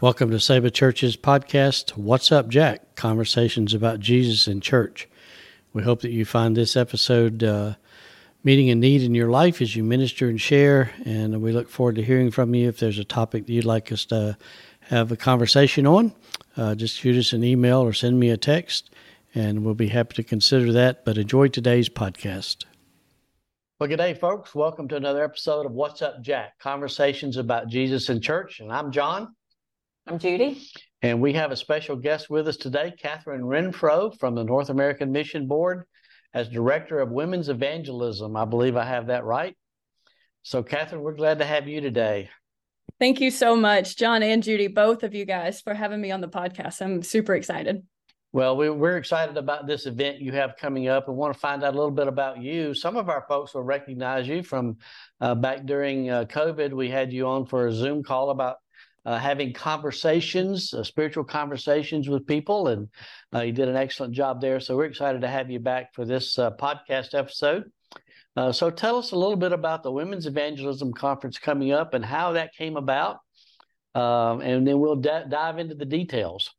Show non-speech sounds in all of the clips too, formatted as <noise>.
Welcome to Saba Church's podcast, What's Up, Jack? Conversations about Jesus and church. We hope that you find this episode uh, meeting a need in your life as you minister and share. And we look forward to hearing from you. If there's a topic that you'd like us to have a conversation on, uh, just shoot us an email or send me a text, and we'll be happy to consider that. But enjoy today's podcast. Well, good day, folks. Welcome to another episode of What's Up, Jack? Conversations about Jesus and church. And I'm John. I'm Judy. And we have a special guest with us today, Catherine Renfro from the North American Mission Board as Director of Women's Evangelism. I believe I have that right. So, Catherine, we're glad to have you today. Thank you so much, John and Judy, both of you guys, for having me on the podcast. I'm super excited. Well, we, are excited about this event you have coming up and want to find out a little bit about you. Some of our folks will recognize you from uh, back during uh, COVID. We had you on for a Zoom call about uh, having conversations, uh, spiritual conversations with people, and uh, you did an excellent job there. So we're excited to have you back for this uh, podcast episode. Uh, so tell us a little bit about the Women's Evangelism Conference coming up and how that came about, um, and then we'll d- dive into the details.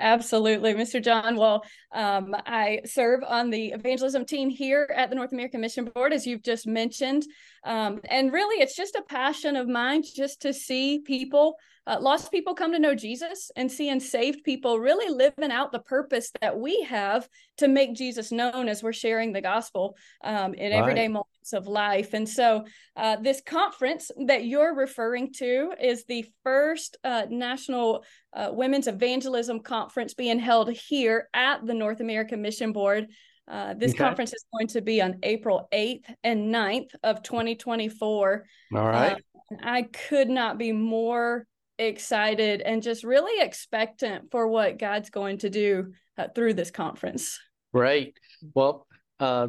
Absolutely, Mr. John. Well, um, I serve on the evangelism team here at the North American Mission Board, as you've just mentioned. Um, and really, it's just a passion of mine just to see people uh, lost people come to know Jesus and seeing saved people really living out the purpose that we have to make Jesus known as we're sharing the gospel um, in right. everyday moments of life. And so, uh, this conference that you're referring to is the first uh, National uh, Women's Evangelism Conference being held here at the North American Mission Board. Uh, this okay. conference is going to be on April 8th and 9th of 2024. All right. Uh, I could not be more excited and just really expectant for what God's going to do uh, through this conference. Great. Well, uh,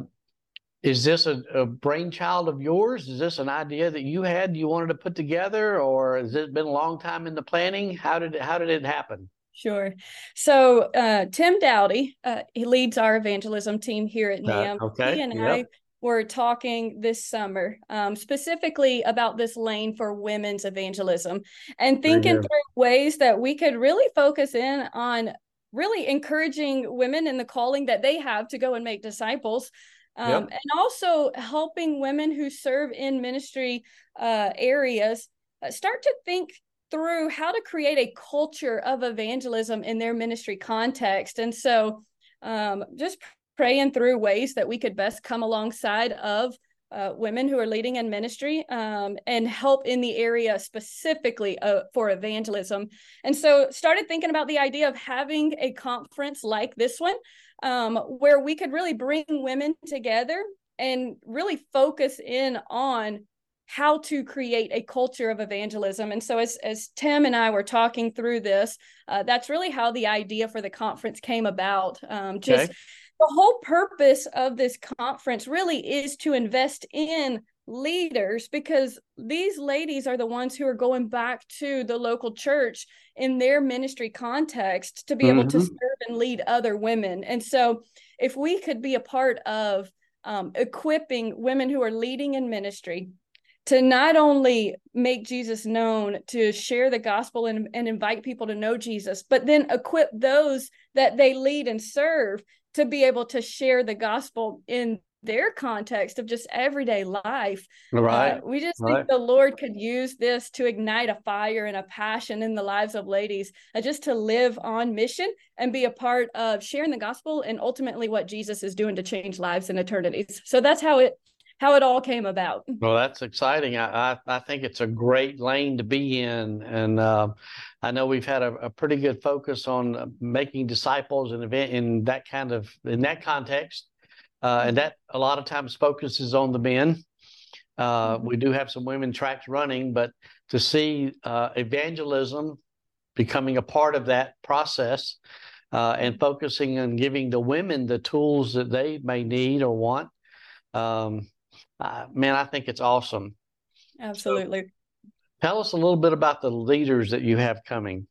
is this a, a, brainchild of yours? Is this an idea that you had you wanted to put together, or has it been a long time in the planning? How did it, how did it happen? Sure. So uh, Tim Dowdy, uh, he leads our evangelism team here at NAMB. okay. He and yep. I were talking this summer um, specifically about this lane for women's evangelism and thinking through ways that we could really focus in on really encouraging women in the calling that they have to go and make disciples um, yep. and also helping women who serve in ministry uh, areas uh, start to think through how to create a culture of evangelism in their ministry context and so um, just praying through ways that we could best come alongside of uh, women who are leading in ministry um, and help in the area specifically uh, for evangelism. And so started thinking about the idea of having a conference like this one um, where we could really bring women together and really focus in on how to create a culture of evangelism. And so, as, as Tim and I were talking through this, uh, that's really how the idea for the conference came about. Um, just okay the whole purpose of this conference really is to invest in leaders because these ladies are the ones who are going back to the local church in their ministry context to be mm-hmm. able to mm-hmm. serve and lead other women. And so, if we could be a part of um, equipping women who are leading in ministry to not only make Jesus known, to share the gospel and, and invite people to know Jesus, but then equip those that they lead and serve to be able to share the gospel in their context of just everyday life. Right. Uh, we just right. think the Lord could use this to ignite a fire and a passion in the lives of ladies, uh, just to live on mission and be a part of sharing the gospel and ultimately what Jesus is doing to change lives and eternities. So that's how it how it all came about. Well, that's exciting. I I, I think it's a great lane to be in, and uh, I know we've had a, a, pretty good focus on making disciples and event in that kind of in that context, uh, and that a lot of times focuses on the men. Uh, mm-hmm. we do have some women tracks running, but to see uh, evangelism becoming a part of that process uh, and focusing on giving the women the tools that they may need or want, um, uh, man, I think it's awesome. Absolutely. So, Tell us a little bit about the leaders that you have coming.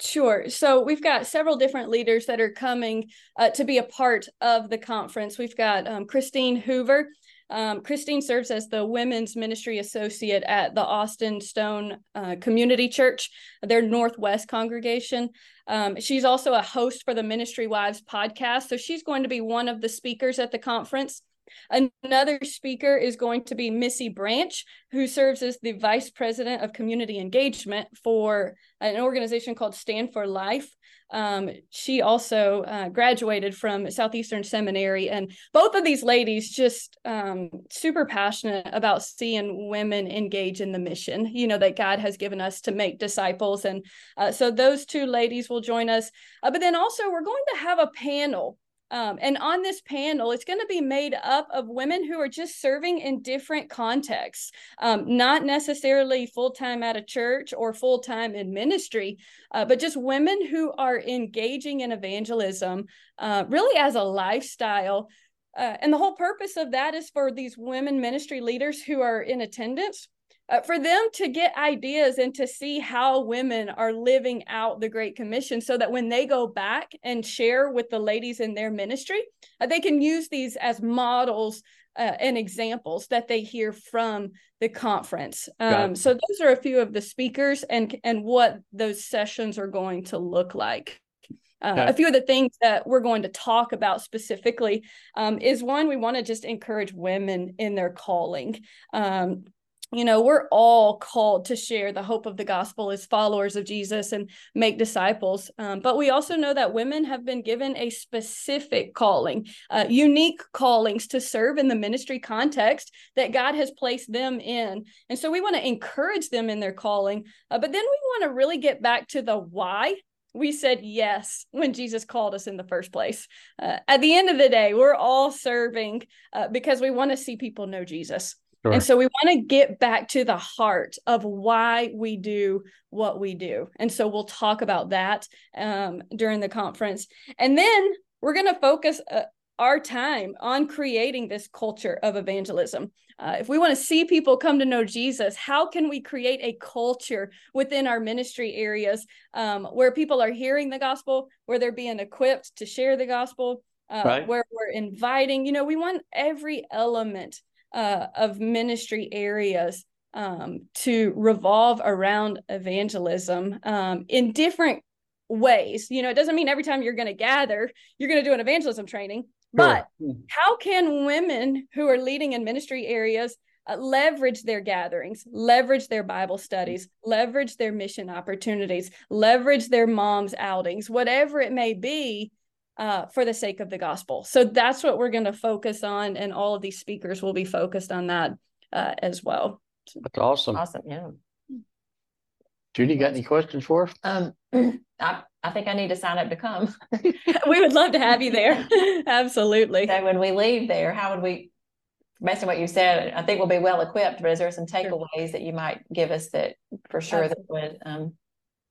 Sure. So we've got several different leaders that are coming uh, to be a part of the conference. We've got um, Christine Hoover. Um, Christine serves as the women's ministry associate at the Austin Stone uh, Community Church, their Northwest congregation. Um, she's also a host for the Ministry Wives podcast. So she's going to be one of the speakers at the conference. Another speaker is going to be Missy Branch, who serves as the Vice President of Community Engagement for an organization called Stand for Life. Um, she also uh, graduated from Southeastern Seminary, and both of these ladies just um, super passionate about seeing women engage in the mission, you know, that God has given us to make disciples. And uh, so those two ladies will join us. Uh, but then also, we're going to have a panel um, and on this panel, it's going to be made up of women who are just serving in different contexts, um, not necessarily full time at a church or full time in ministry, uh, but just women who are engaging in evangelism uh, really as a lifestyle. Uh, and the whole purpose of that is for these women ministry leaders who are in attendance uh, for them to get ideas and to see how women are living out the Great Commission so that when they go back and share with the ladies in their ministry, uh, they can use these as models uh, and examples that they hear from the conference. Um, so those are a few of the speakers and and what those sessions are going to look like. Uh, okay. A few of the things that we're going to talk about specifically um, is one, we want to just encourage women in their calling. Um, you know, we're all called to share the hope of the gospel as followers of Jesus and make disciples. Um, but we also know that women have been given a specific calling, uh, unique callings to serve in the ministry context that God has placed them in. And so we want to encourage them in their calling. Uh, but then we want to really get back to the why we said yes when Jesus called us in the first place. Uh, at the end of the day, we're all serving uh, because we want to see people know Jesus. Sure. And so we want to get back to the heart of why we do what we do. And so we'll talk about that um, during the conference. And then we're going to focus uh, our time on creating this culture of evangelism. Uh, if we want to see people come to know Jesus, how can we create a culture within our ministry areas um, where people are hearing the gospel, where they're being equipped to share the gospel, uh, right. where we're inviting? You know, we want every element uh, of ministry areas um, to revolve around evangelism um, in different ways. You know, it doesn't mean every time you're going to gather, you're going to do an evangelism training. But sure. how can women who are leading in ministry areas uh, leverage their gatherings, leverage their Bible studies, leverage their mission opportunities, leverage their mom's outings, whatever it may be, uh, for the sake of the gospel. So that's what we're going to focus on, and all of these speakers will be focused on that uh, as well. That's awesome. Awesome. Yeah. Judy, got any questions for us? Um, <clears throat> I, I think I need to sign up to come. <laughs> we would love to have you there. <laughs> Absolutely. So when we leave there, how would we, based on what you said, I think we'll be well equipped, but is there some takeaways sure. that you might give us that for sure Absolutely. that would um,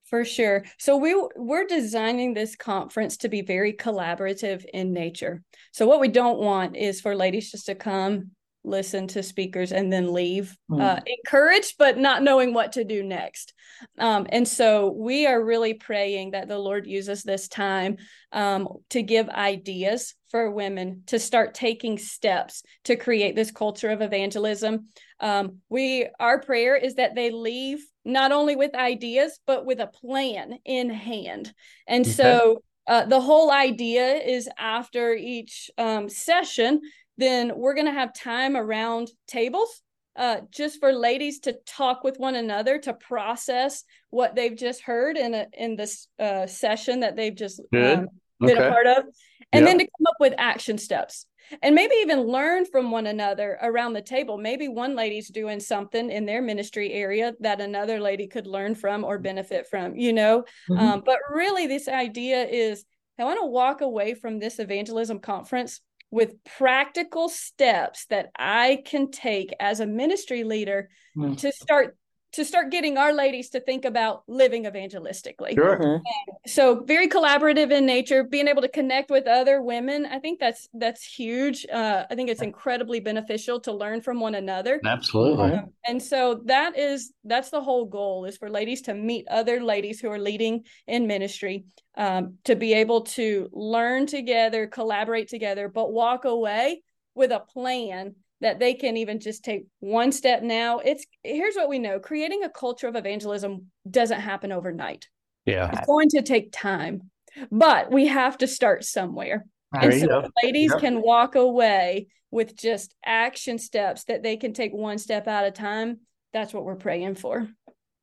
for sure. So we we're designing this conference to be very collaborative in nature. So what we don't want is for ladies just to come, listen to speakers, and then leave, mm. uh, encouraged but not knowing what to do next. Um, and so we are really praying that the Lord uses this time um, to give ideas for women to start taking steps to create this culture of evangelism. Um, we our prayer is that they leave not only with ideas, but with a plan in hand. And okay. so uh, the whole idea is after each um, session, then we're going to have time around tables uh, just for ladies to talk with one another to process what they've just heard in a, in this uh, session that they've just um, been okay. a part of, and then to come up with action steps and maybe even learn from one another around the table. Maybe one lady's doing something in their ministry area that another lady could learn from or benefit from, you know. Mm-hmm. Um, but really, this idea is I want to walk away from this evangelism conference with practical steps that I can take as a ministry leader mm-hmm. to start to start getting our ladies to think about living evangelistically. Sure. Mm-hmm. So very collaborative in nature, being able to connect with other women. I think that's that's huge. Uh, I think it's incredibly beneficial to learn from one another. Absolutely. Um, and so that is that's the whole goal is for ladies to meet other ladies who are leading in ministry, um, to be able to learn together, collaborate together, but walk away with a plan that they can even just take one step now. It's here's what we know creating a culture of evangelism doesn't happen overnight. Yeah. It's going to take time, but we have to start somewhere. There And you so go. ladies Yep. can walk away with just action steps that they can take one step at a time. That's what we're praying for.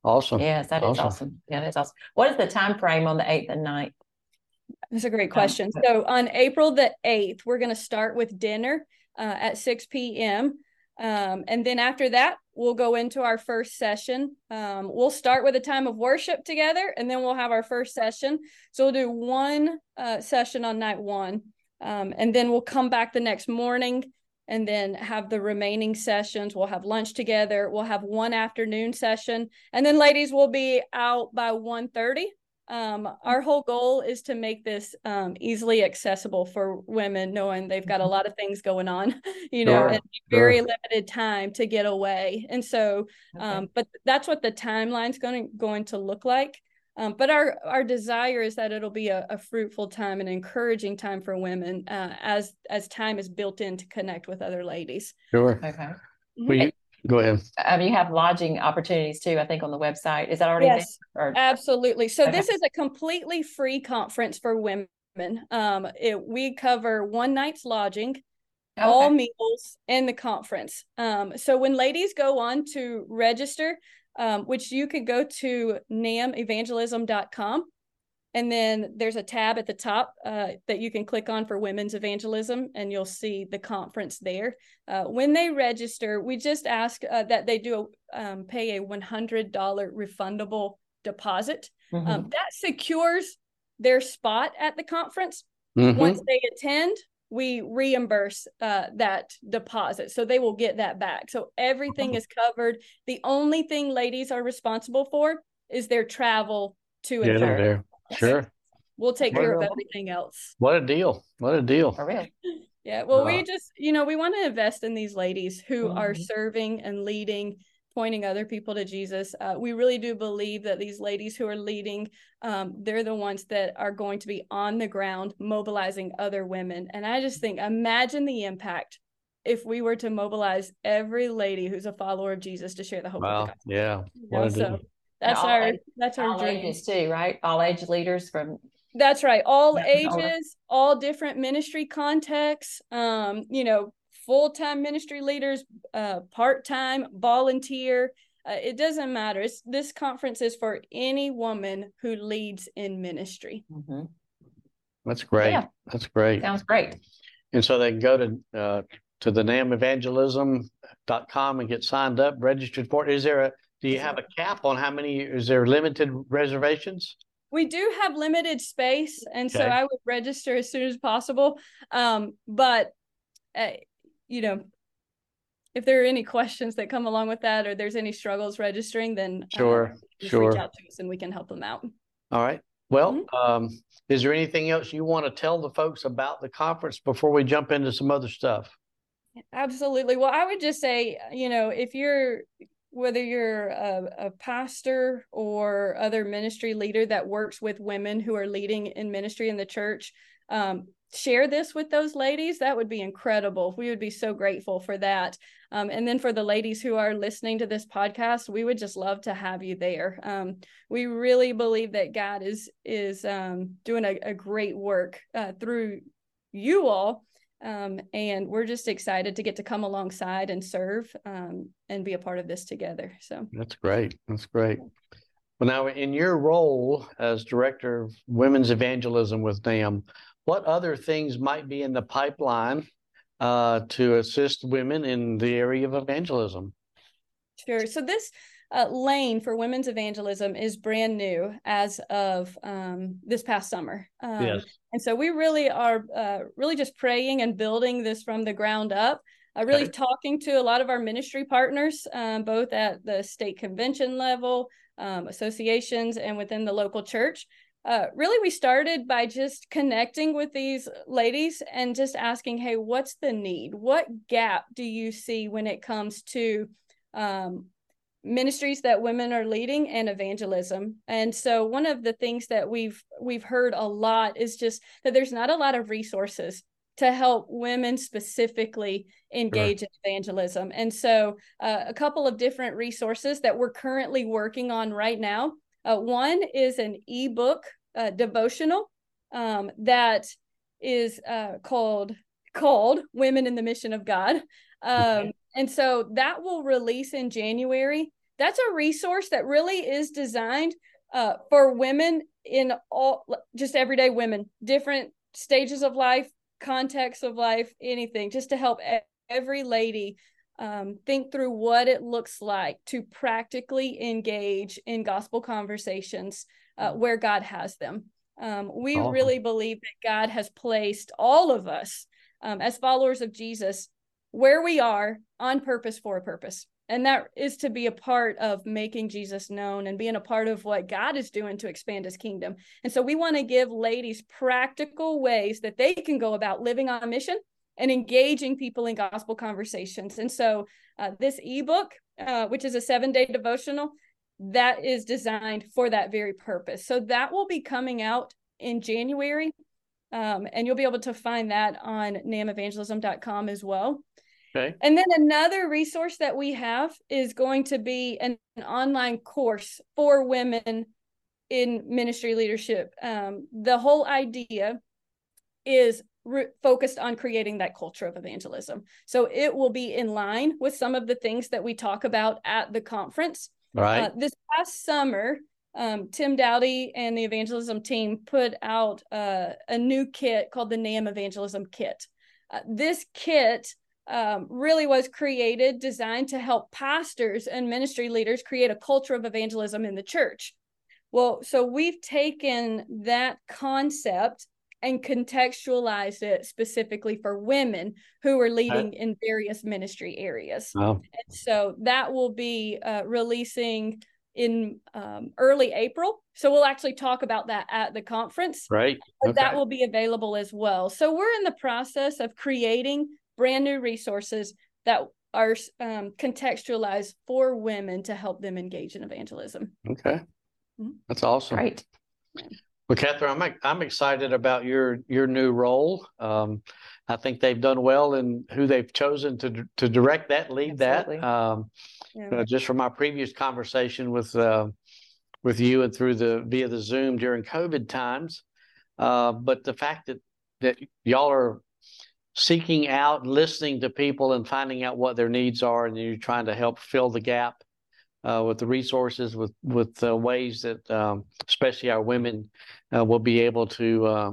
Awesome. Yes, that is Awesome. awesome. Yeah, that's awesome. What is the time frame on the eighth and 9th? That's a great Um, question. So on April the 8th, we're going to start with dinner uh, at 6 p.m. Um, and then after that, we'll go into our first session. Um, we'll start with a time of worship together, and then we'll have our first session. So we'll do one uh, session on night one, um, and then we'll come back the next morning and then have the remaining sessions. We'll have lunch together. We'll have one afternoon session, and then ladies will be out by 1.30 um, our whole goal is to make this um, easily accessible for women, knowing they've got a lot of things going on, <laughs> you know, Sure, and very sure. limited time to get away. And so, Okay. um, but that's what the timeline's going going to look like. Um, but our our desire is that it'll be a, a fruitful time and encouraging time for women uh, as as time is built in to connect with other ladies. Sure. Okay. Will you, go ahead. Um, you have lodging opportunities too, I think, on the website. Is that already Yes. there? Or, Absolutely. So Okay. this is a completely free conference for women. Um, it, we cover one night's lodging, all meals, and the conference. Um, so when ladies go on to register, um, which you could go to namevangelism.com, and then there's a tab at the top uh, that you can click on for women's evangelism, and you'll see the conference there. Uh, when they register, we just ask uh, that they do um, pay a $100 refundable deposit. Mhm. Um, that secures their spot at the conference. Mhm. Once they attend, we reimburse uh, that deposit. So they will get that back. So everything is covered. The only thing ladies are responsible for is their travel to Get and from. There. Yes. Sure. We'll take care of everything else. What a deal. What a deal. For real. <laughs> Yeah. Well, we just, you know, we want to invest in these ladies who are Mhm. serving and leading, pointing other people to Jesus. Uh, we really do believe that these ladies who are leading, um, they're the ones that are going to be on the ground mobilizing other women. And I just think, imagine the impact if we were to mobilize every lady who's a follower of Jesus to share the hope of Wow. the gospel. Yeah. you know? So deal. That's our age- that's our All dream. ages too, right? All age leaders from, That's right. All Yeah, older. ages, all different ministry contexts, um, you know, full-time ministry leaders, uh, part-time, volunteer. Uh, it doesn't matter. It's, this conference is for any woman who leads in ministry. Mhm. That's great. Yeah. That's great. sounds great. And so they can go to uh, to the nameevangelism.com and get signed up, registered for it. Is there a do you have a cap on how many is there limited reservations? We do have limited space, and so I would register as soon as possible. Um, but, uh, you know, if there are any questions that come along with that, or there's any struggles registering, then uh, Sure. just Sure. reach out to us and we can help them out. All right. Well, Mhm. um, is there anything else you want to tell the folks about the conference before we jump into some other stuff? Absolutely. Well, I would just say, you know, if you're whether you're a, a pastor or other ministry leader that works with women who are leading in ministry in the church, um, share this with those ladies. That would be incredible. We would be so grateful for that. Um, and then for the ladies who are listening to this podcast, we would just love to have you there. Um, we really believe that God is is um, doing a, a great work uh, through you all um, and we're just excited to get to come alongside and serve um, and be a part of this together. So, That's great. That's great. Well, now in your role as director of women's evangelism with NAMB, what other things might be in the pipeline uh, to assist women in the area of evangelism? sure. So, this uh, lane for women's evangelism is brand new as of um, this past summer. Um, Yes. And so, we really are uh, really just praying and building this from the ground up. Uh, really Okay. talking to a lot of our ministry partners, um, both at the state convention level, um, associations, and within the local church. Uh, really, we started by just connecting with these ladies and just asking, hey, what's the need? What gap do you see when it comes to um, ministries that women are leading and evangelism? And so, one of the things that we've we've heard a lot is just that there's not a lot of resources to help women specifically engage sure. in evangelism. And so, uh, a couple of different resources that we're currently working on right now. Uh, one is an ebook uh, devotional um, that is uh, called called "Women in the Mission of God," um, okay. and so that will release in January. That's a resource that really is designed uh, for women in all just everyday women, different stages of life, contexts of life, anything, just to help every lady um, think through what it looks like to practically engage in gospel conversations uh, where God has them. Um, we really believe that God has placed all of us um, as followers of Jesus where we are on purpose for a purpose. And that is to be a part of making Jesus known and being a part of what God is doing to expand his kingdom. And so we want to give ladies practical ways that they can go about living on a mission and engaging people in gospel conversations. And so uh, this ebook, uh, which is a seven day devotional, that is designed for that very purpose. So that will be coming out in January. Um, and you'll be able to find that on namevangelism.com as well. Okay. And then another resource that we have is going to be an, an online course for women in ministry leadership. Um, the whole idea is re- focused on creating that culture of evangelism. So it will be in line with some of the things that we talk about at the conference. Right. Uh, this past summer, um, Tim Dowdy and the evangelism team put out uh, a new kit called the NAMB Evangelism Kit. Uh, this kit um, really was created, designed to help pastors and ministry leaders create a culture of evangelism in the church. Well, so we've taken that concept and contextualized it specifically for women who are leading in various ministry areas. Wow. And so that will be uh, releasing in um, early April. So we'll actually talk about that at the conference. Right. Okay. That will be available as well. So we're in the process of creating brand new resources that are um, contextualized for women to help them engage in evangelism. Okay. Mm-hmm. That's awesome. Right. Well, Catherine, I'm I'm excited about your your new role. Um, I think they've done well in who they've chosen to to direct that, lead Absolutely. that. Um, yeah. uh, just from my previous conversation with uh, with you and through the via the Zoom during COVID times, uh, but the fact that that y'all are seeking out, listening to people, and finding out what their needs are, and you're trying to help fill the gap uh, with the resources, with with uh, ways that um, especially our women uh, will be able to uh,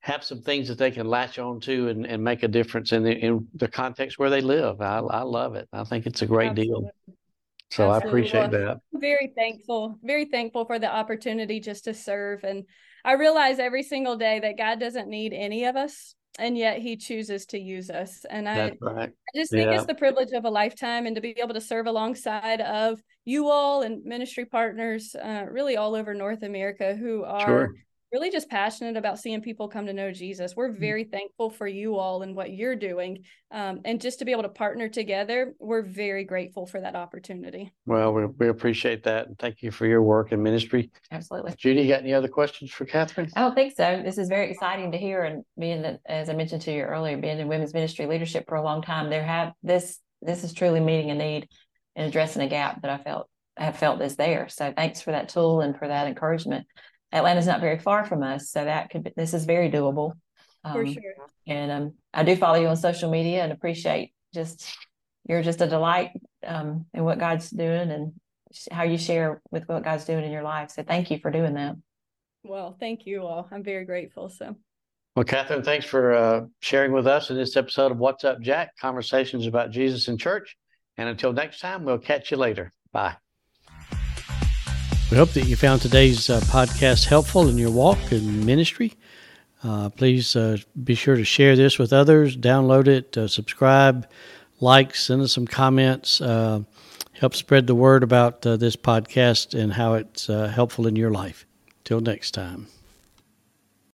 have some things that they can latch on to and, and make a difference in the in the context where they live. I, I love it. I think it's a great Absolutely. deal. So Absolutely. I appreciate well, that. Very thankful, very thankful for the opportunity just to serve. And I realize every single day that God doesn't need any of us and yet he chooses to use us and I, right. I just think yeah. it's the privilege of a lifetime and to be able to serve alongside of you all and ministry partners uh, really all over north america who are sure really just passionate about seeing people come to know Jesus. We're mm. very thankful for you all and what you're doing. Um, and just to be able to partner together, we're very grateful for that opportunity. Well, we, we appreciate that. And thank you for your work and ministry. Absolutely. Judy, got any other questions for Catherine? I don't think so. This is very exciting to hear. And being that, as I mentioned to you earlier, being in women's ministry leadership for a long time, there have this, this is truly meeting a need and addressing a gap that I felt I have felt is there. So thanks for that tool and for that encouragement. Atlanta's not very far from us, so that could be, this is very doable. Um, For sure. And um, I do follow you on social media and appreciate just you're just a delight um, in what God's doing and how you share with what God's doing in your life. So thank you for doing that. Well, thank you all. I'm very grateful. So. Well, Catherine, thanks for uh, sharing with us in this episode of What's Up, Jack? Conversations about Jesus and church. And until next time, we'll catch you later. Bye. We hope that you found today's uh, podcast helpful in your walk in ministry. Uh, please uh, be sure to share this with others, download it, uh, subscribe, like, send us some comments. Uh, help spread the word about uh, this podcast and how it's helpful in your life. Till next time.